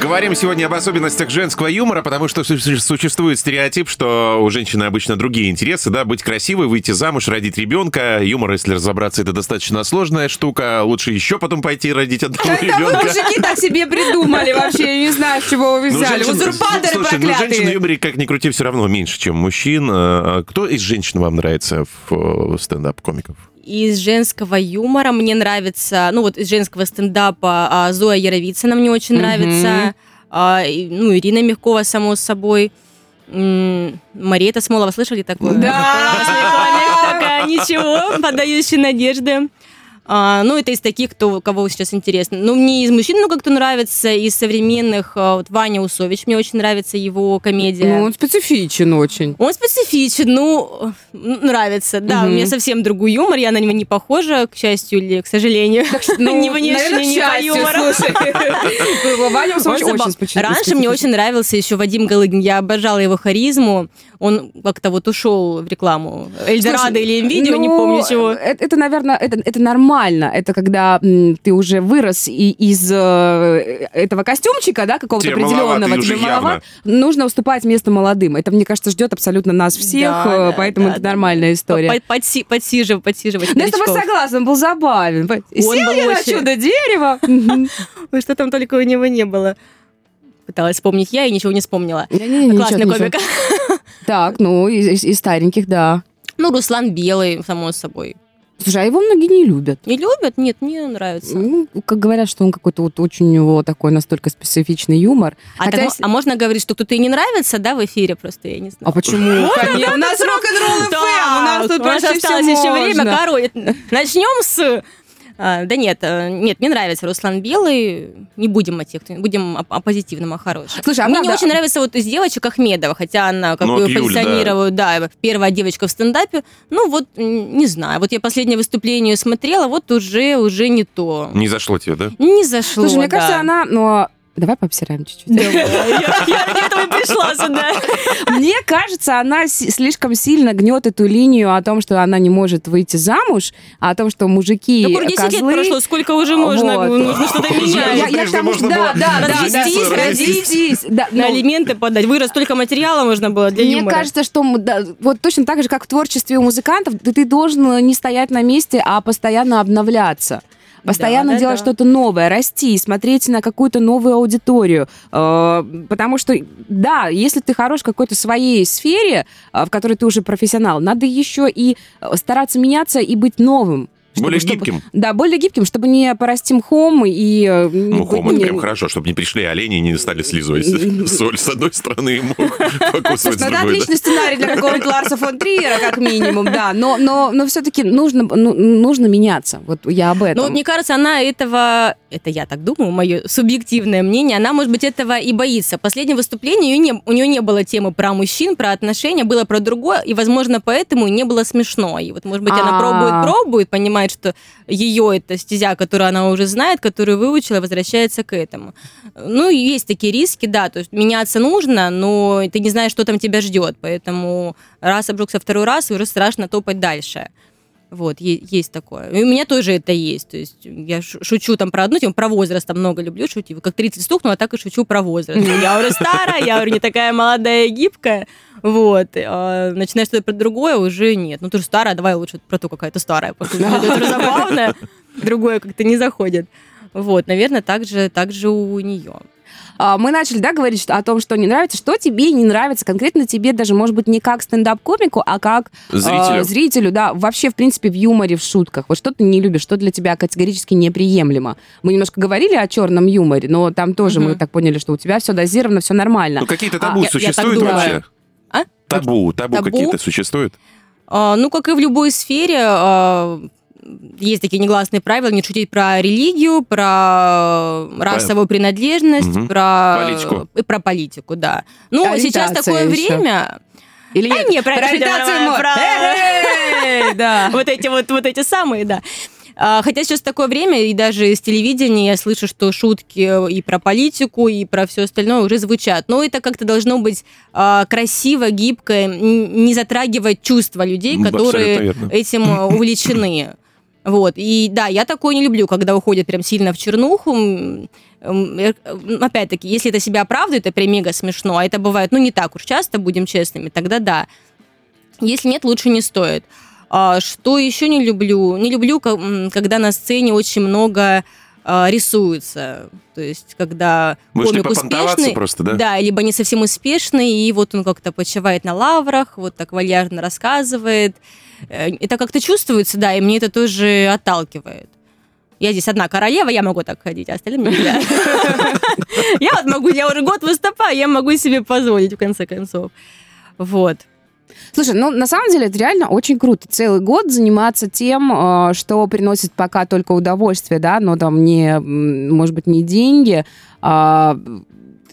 Говорим сегодня об особенностях женского юмора, потому что су- существует стереотип, что у женщины обычно другие интересы, да, быть красивой, выйти замуж, родить ребенка. Юмор, если разобраться, это достаточно сложная штука. Лучше еще потом пойти родить одного Это вы, ребенка. мужики, так себе придумали вообще. Я не знаю, с чего вы Ну, взяли. женщин- Узурпаторы Слушай, ну женщин в проклятые. юморе, как ни крути, все равно меньше, чем мужчин. А Кто из женщин вам нравится в э, стендап-комиков? Из женского юмора мне нравится, ну вот из женского стендапа а, Зоя Яровицына мне очень Мгм. нравится, а, и, ну Ирина Мягкова, само собой. М, Мариэта Смолова, слышали такое? Да. Такая, ничего, подающий надежды. А, ну, это из таких, кто, кого сейчас интересно. Ну, мне из мужчин много кто нравится, из современных, а, вот Ваня Усович, мне очень нравится его комедия. Ну, он специфичен очень. Он специфичен, ну, нравится. Да, Мгм. у меня совсем другой юмор, я на него не похожа, к счастью или к сожалению. Ну, не внешне, не по юмору. слушай. Ваня Усович очень. Раньше мне очень нравился еще Вадим Галыгин, я обожала его харизму. Он как-то вот ушел в рекламу Эльдорадо или не ну, помню чего. Это, это, наверное, это, это нормально. Это когда м, ты уже вырос и из э, этого костюмчика, да, какого-то Тебе определенного, уже тебе маловато, явно. нужно уступать место молодым. Это, мне кажется, ждет абсолютно нас всех, Да, э, да, поэтому да, это да. нормальная история. Под- подси- Подсиживать, подсиживать Да, я с тобой согласна, он был забавен. Он Сел был я на очень- чудо дерево. Мгм. Ой, Что там только у него не было. Пыталась вспомнить я и ничего не вспомнила. Не-не-не, Классный ничего, комик. ничего. Так, ну, из, из- из стареньких, да. Ну, Руслан Белый, само собой. Слушай, а его многие не любят. Не любят? Нет, мне нравится. Ну, как говорят, что он какой-то вот очень у него такой настолько специфичный юмор. А, Хотя так если- а можно говорить, что кто-то и не нравится, да, в эфире? Просто я не знаю. А почему? У нас рок-н-ролл ФМ, у нас тут почти осталось еще время. Короче, начнем с... а, да нет, э, нет, мне нравится Руслан Белый. Не будем о тех, будем о, о позитивном, о хорошем. Слушай, а мне правда- не очень нравится вот из девочек Ахмедова, хотя она, как Ну, вот Юль, позиционируют, да. первая девочка в стендапе. Ну вот, не знаю, вот я последнее выступление смотрела, вот уже, уже не то. Не зашло тебе, да? Не зашло, Слушай, мне да. кажется, она... Но... Давай пообсираем чуть-чуть. Я к этому пришла сюда. Мне кажется, она слишком сильно гнет эту линию о том, что она не может выйти замуж, а о том, что мужики Ну, 10 лет прошло, сколько уже можно? Нужно что-то менять. я- я Прежде к тому, что да, да, да, развестись, На ну, алименты подать. Вырос столько материала можно было для Мне кажется, что вот точно так же, как в творчестве у музыкантов, ты должен не стоять на месте, а постоянно обновляться. Постоянно Да, да, делать да. что-то новое, расти, смотреть на какую-то новую аудиторию. Э, Потому что, да, если ты хорош в какой-то своей сфере, э, в которой ты уже профессионал, надо еще и э, стараться меняться и быть новым. Чтобы- Более чтобы- гибким? Да, более гибким, чтобы не порасти мхом и... э, Ну, хом, это не- прям хорошо, чтобы не пришли олени и не стали слизывать соль с одной стороны и покусывать Слушай, с ну это другой. да. отличный сценарий для какого-нибудь Ларса фон Триера, как минимум, да. Но, но, но все-таки нужно, ну, нужно меняться. Вот я об этом. Ну, вот мне кажется, она этого, это я так думаю, мое субъективное мнение, она, может быть, этого и боится. Последнее выступление, у нее не, у нее не было темы про мужчин, про отношения, было про другое, и, возможно, поэтому не было смешно. И вот, может быть, она А. пробует, пробует, понимает, что ее это стезя, которую она уже знает, которую выучила, возвращается к этому. Ну, есть такие риски, да, то есть меняться нужно, но ты не знаешь, что там тебя ждет, поэтому раз обжегся второй раз, уже страшно топать дальше. Вот, есть такое. И у меня тоже это есть. То есть я шу- шучу там про одну тему, про возраст там много люблю шутить. Как 30 стукнула, так и шучу про возраст. Я уже старая, я уже не такая молодая и гибкая. Вот. А начинаешь что-то про другое, уже нет. Ну, ты же старая, давай лучше про то, какая ты старая. Это уже забавно. Другое как-то не заходит. Вот, наверное, так же, так же у нее. А, Мы начали, да, говорить о том, что не нравится. Что тебе не нравится? Конкретно тебе даже, может быть, не как стендап-комику, а как а, Зрителю. зрителю, да. Вообще, в принципе, в юморе, в шутках. Вот что ты не любишь, что для тебя категорически неприемлемо? Мы немножко говорили о черном юморе, но там тоже мы Мгм. так поняли, что у тебя все дозировано, все нормально. Ну, какие-то А, табу я- я так существуют думаю. вообще? А? Табу, табу, Табу? какие-то существуют? А, Ну, как и в любой сфере, а, есть такие негласные правила, не шутить про религию, про расовую принадлежность, Мгм. про Политику. и про политику, да. Ну, сейчас Ориентация такое еще. время. Или А, нет? не, про ориентацию Эй, Да. Вот эти вот, вот эти самые, да. А, Хотя сейчас такое время, и даже из телевидения я слышу, что шутки и про политику, и про все остальное уже звучат. Но это как-то должно быть а, красиво, гибко, не затрагивать чувства людей, М, которые этим а, увлечены. Вот. И да, я такое не люблю, когда уходят прям сильно в чернуху. Э, Опять-таки, если это себя оправдывает, это прям мега смешно, а это бывает, ну, не так уж часто, будем честными, тогда да. Если нет, лучше не стоит. А, что еще не люблю? Не люблю, когда на сцене очень много а, рисуется. То есть, когда Вышли комик успешный, просто, да? да, либо не совсем успешный, и вот он как-то почивает на лаврах, вот так вальяжно рассказывает. Э, Это как-то чувствуется, да, и мне это тоже отталкивает. Я здесь одна королева, я могу так ходить, а остальным нельзя. Я вот могу, я уже год выступаю, я могу себе позволить, в конце концов. Вот. Слушай, ну на самом деле это реально очень круто. Целый год заниматься тем, э, что приносит пока только удовольствие, да, но там не, может быть, не деньги, а,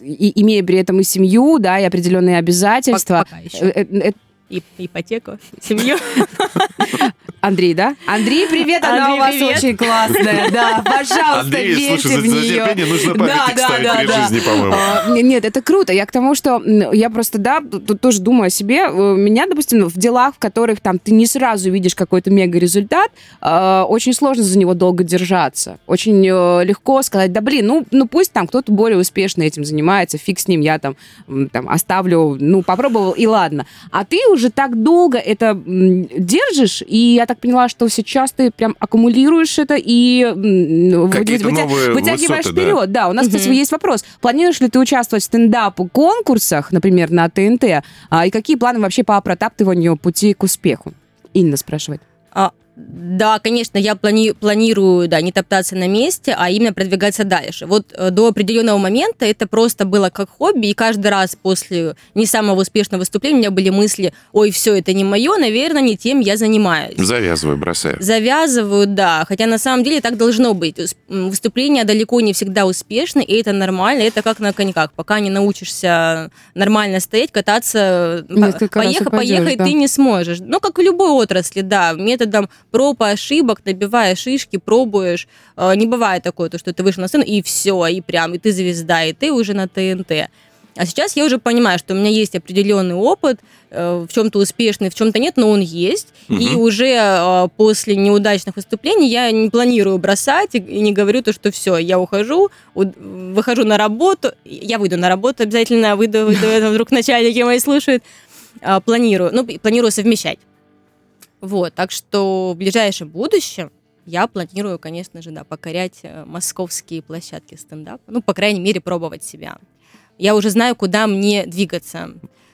и, имея при этом и семью, да, и определенные обязательства. Пока Э, еще. э, э, И ипотеку, семью. Андрей, да? Андрей, привет, она у вас Андрей, привет. очень классная, да, пожалуйста, Андрей, верьте слушай, за, в за нее. терпение нужно Да, памятник да, ставить да, при да. жизни, по-моему. А, не- Нет, это круто. Я к тому, что я просто, да, тут тоже думаю о себе. Э, Меня, допустим, в делах, в которых там ты не сразу видишь какой-то мега-результат, э, очень сложно за него долго держаться. Очень э, легко сказать, да блин, ну, ну пусть там кто-то более успешно этим занимается, фиг с ним, я там, там оставлю, ну, попробовал и ладно. А ты уже так долго это держишь, и я так поняла, что сейчас ты прям аккумулируешь это и вытя- вытягиваешь высоты, да. вперед. Да, у нас, кстати, Мгм. есть вопрос. Планируешь ли ты участвовать в стендап-конкурсах, например, на ТНТ? А, и какие планы вообще по протаптыванию пути к успеху? Инна спрашивает. А, Да, конечно, я плани- планирую, да, не топтаться на месте, а именно продвигаться дальше. Вот э, до определенного момента это просто было как хобби, и каждый раз после не самого успешного выступления у меня были мысли, ой, все, это не мое, наверное, не тем я занимаюсь. Завязываю, бросаю. Завязываю, да. Хотя на самом деле так должно быть. Выступления далеко не всегда успешны, и это нормально. Это как на коньках. Пока не научишься нормально стоять, кататься, по- Несколько упадешь, поехать да. ты не сможешь. Ну, как в любой отрасли, да. Методом проб и ошибок, набивая шишки, пробуешь. Э, Не бывает такое, то, что ты вышел на сцену, и все, и прям, и ты звезда, и ты уже на ТНТ. А сейчас я уже понимаю, что у меня есть определенный опыт, э, в чем-то успешный, в чем-то нет, но он есть. И Мгм. уже э, после неудачных выступлений я не планирую бросать и, и не говорю то, что все, я ухожу, выхожу на работу, я выйду на работу обязательно, выйду, выйду вдруг начальники мои слушают, А, планирую, ну, и планирую совмещать. Вот, так что в ближайшем будущем я планирую, конечно же, да, покорять э, московские площадки стендапа, ну, по крайней мере, пробовать себя. Я уже знаю, куда мне двигаться.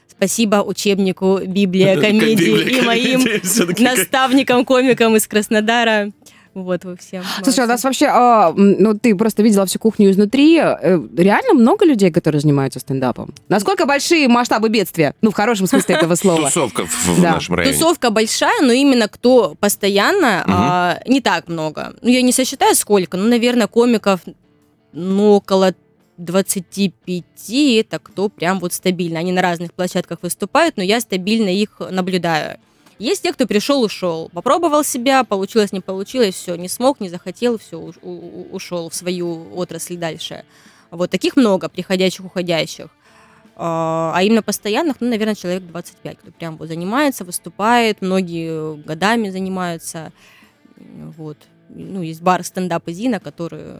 Спасибо учебнику Библия комедии и моим Всё-таки как- наставникам, комикам из Краснодара. Вот вы все. Слушай, у нас вообще, а, ну ты просто видела всю кухню изнутри. Э, Реально много людей, которые занимаются стендапом? Насколько большие масштабы бедствия? Ну, в хорошем смысле этого слова. Тусовка в, в Да. нашем районе. Тусовка большая, но именно кто постоянно, а, не так много. Ну, я не сосчитаю сколько, ну, наверное, комиков, ну, около 25, это кто прям вот стабильно. Они на разных площадках выступают, но я стабильно их наблюдаю. Есть те, кто пришел, ушел, попробовал себя, получилось, не получилось, все, не смог, не захотел, все, ушел в свою отрасль дальше. Вот таких много, приходящих, уходящих. А а именно постоянных, ну, наверное, человек 25, кто прям вот занимается, выступает, многие годами занимаются. Вот. Ну, есть бар стендап Зина, которые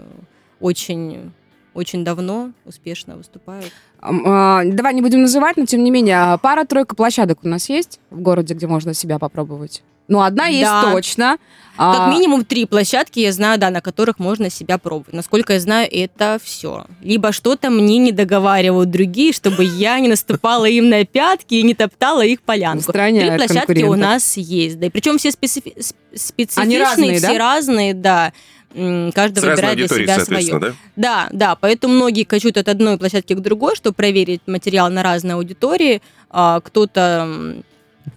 очень, очень давно успешно выступают. А, Давай не будем называть, но тем не менее, а, пара-тройка площадок у нас есть в городе, где можно себя попробовать? Ну, одна есть Да. точно. Как А, минимум три площадки я знаю, да, на которых можно себя пробовать. Насколько я знаю, это все. Либо что-то мне не договаривают другие, чтобы я не наступала им на пятки и не топтала их полянку. Устраняют Три площадки у нас есть, да. И причем все специфи- сп- специфичные, разные, все да? разные, да. Каждый С выбирает для себя свое. да? Да, да, поэтому многие качут от одной площадки к другой, чтобы проверить материал на разной аудитории. А, Кто-то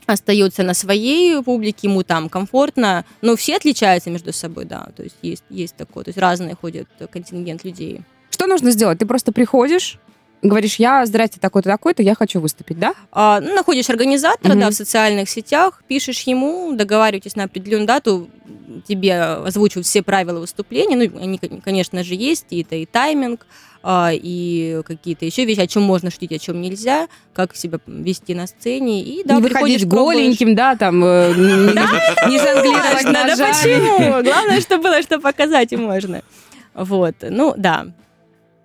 остается на своей публике, ему там комфортно, но все отличаются между собой, да, то есть есть, есть такое, то есть разные ходят э, контингент людей. Что нужно сделать? Ты просто приходишь, говоришь, я, здрасте, такой-то, такой-то, я хочу выступить, да? А, ну, находишь организатора, Мгм. да, в социальных сетях, пишешь ему, договариваетесь на определенную дату, тебе озвучивают все правила выступления, ну, они, кон- конечно же, есть, и это и тайминг, а, и какие-то еще вещи, о чем можно шутить, о чем нельзя, как себя вести на сцене, и, да, не выходить голеньким, да, там, э, не, жонглировать да почему? Главное, что было, что показать и можно. Вот, ну, да.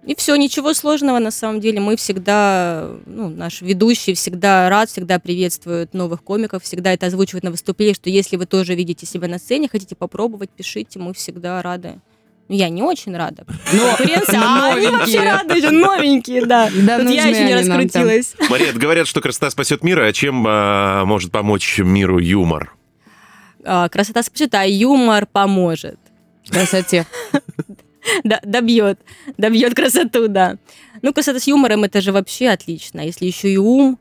И все, ничего сложного на самом деле. Мы всегда, ну, наш ведущий всегда рад, всегда приветствует новых комиков, всегда это озвучивает на выступлении, что если вы тоже видите себя на сцене, хотите попробовать, пишите, мы всегда рады. Ну, я не очень рада. Конкуренция, а они вообще рады, еще новенькие, да. Да, Тут я нужны еще не раскрутилась. Мария, говорят, что красота спасет мир, а чем а, может помочь миру юмор? А, Красота спасет, а юмор поможет. Красоте. Да, добьет, добьет красоту, да. Ну, красота с юмором это же вообще отлично. Если еще и ум,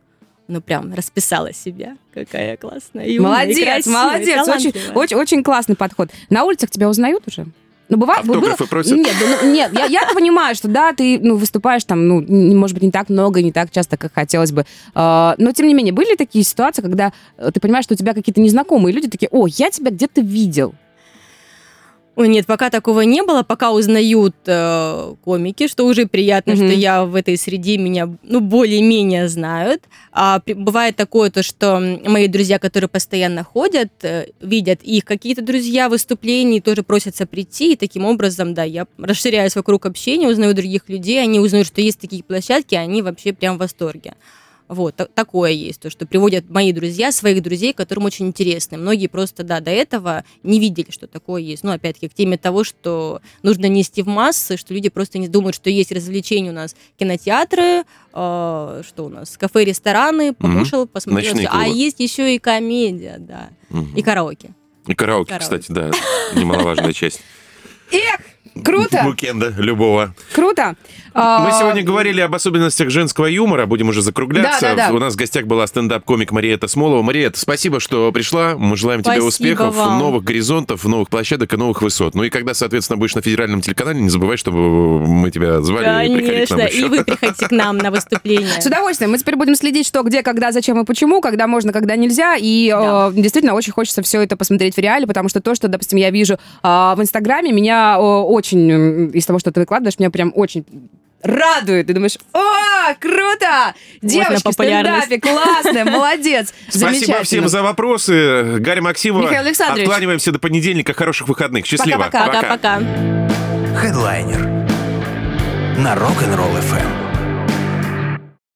ну прям расписала себя. Какая классная. и умная, и Молодец, красивая, молодец. Очень, очень, очень классный подход. На улицах тебя узнают уже? Ну, бывает, Автографы было- просят? Нет, ну, нет, я, я понимаю, что да, ты ну, выступаешь там, ну, не- может быть, не так много, не так часто, как хотелось бы. А, но, тем не менее, были такие ситуации, когда э, ты понимаешь, что у тебя какие-то незнакомые люди такие, о, я тебя где-то видел. Ой, нет, пока такого не было, пока узнают э, комики, что уже приятно, Мгм. что я в этой среде меня, ну, более-менее знают. А при- бывает такое, то, что мои друзья, которые постоянно ходят, э, видят их какие-то друзья выступлений, тоже просятся прийти, и таким образом, да, я расширяю свой круг общения, узнаю других людей, они узнают, что есть такие площадки, они вообще прям в восторге. Вот, та- такое есть, то, что приводят мои друзья, своих друзей, которым очень интересно. Многие просто, да, до этого не видели, что такое есть. Ну, опять-таки, к теме того, что нужно нести в массы, что люди просто не думают, что есть развлечения у нас кинотеатры, э, что у нас, кафе, рестораны, покушал, посмотрел. Ночные всё. А есть еще и комедия, да, Мгм. и караоке. И караоке, Караоке. кстати, да, немаловажная часть. Эх, круто, Букенда любого. круто. А, Мы сегодня говорили об особенностях женского юмора, будем уже закругляться. Да, да, да. У нас в гостях была стендап-комик Мария Смолова. Мария, спасибо, что пришла. Мы желаем тебе Спасибо успехов, вам. новых горизонтов, новых площадок и новых высот. Ну и когда, соответственно, будешь на федеральном телеканале, не забывай, чтобы мы тебя звали и Конечно, нам и еще. вы приходите к нам на выступление. С удовольствием. Мы теперь будем следить, что, где, когда, зачем и почему, когда можно, когда нельзя. И Да. э, действительно очень хочется все это посмотреть в реале, потому что то, что, допустим, я вижу э, в Инстаграме, меня э, очень, м, из того, что ты выкладываешь, меня прям очень радует. Ты думаешь, о, круто! Девочки в популярность. стендапе, классная, молодец. Спасибо всем за вопросы. Гарри Максимова. Михаил Александрович. Откланиваемся до понедельника. Хороших выходных. Счастливо. Пока-пока. Хедлайнер на Rock'n'Roll FM.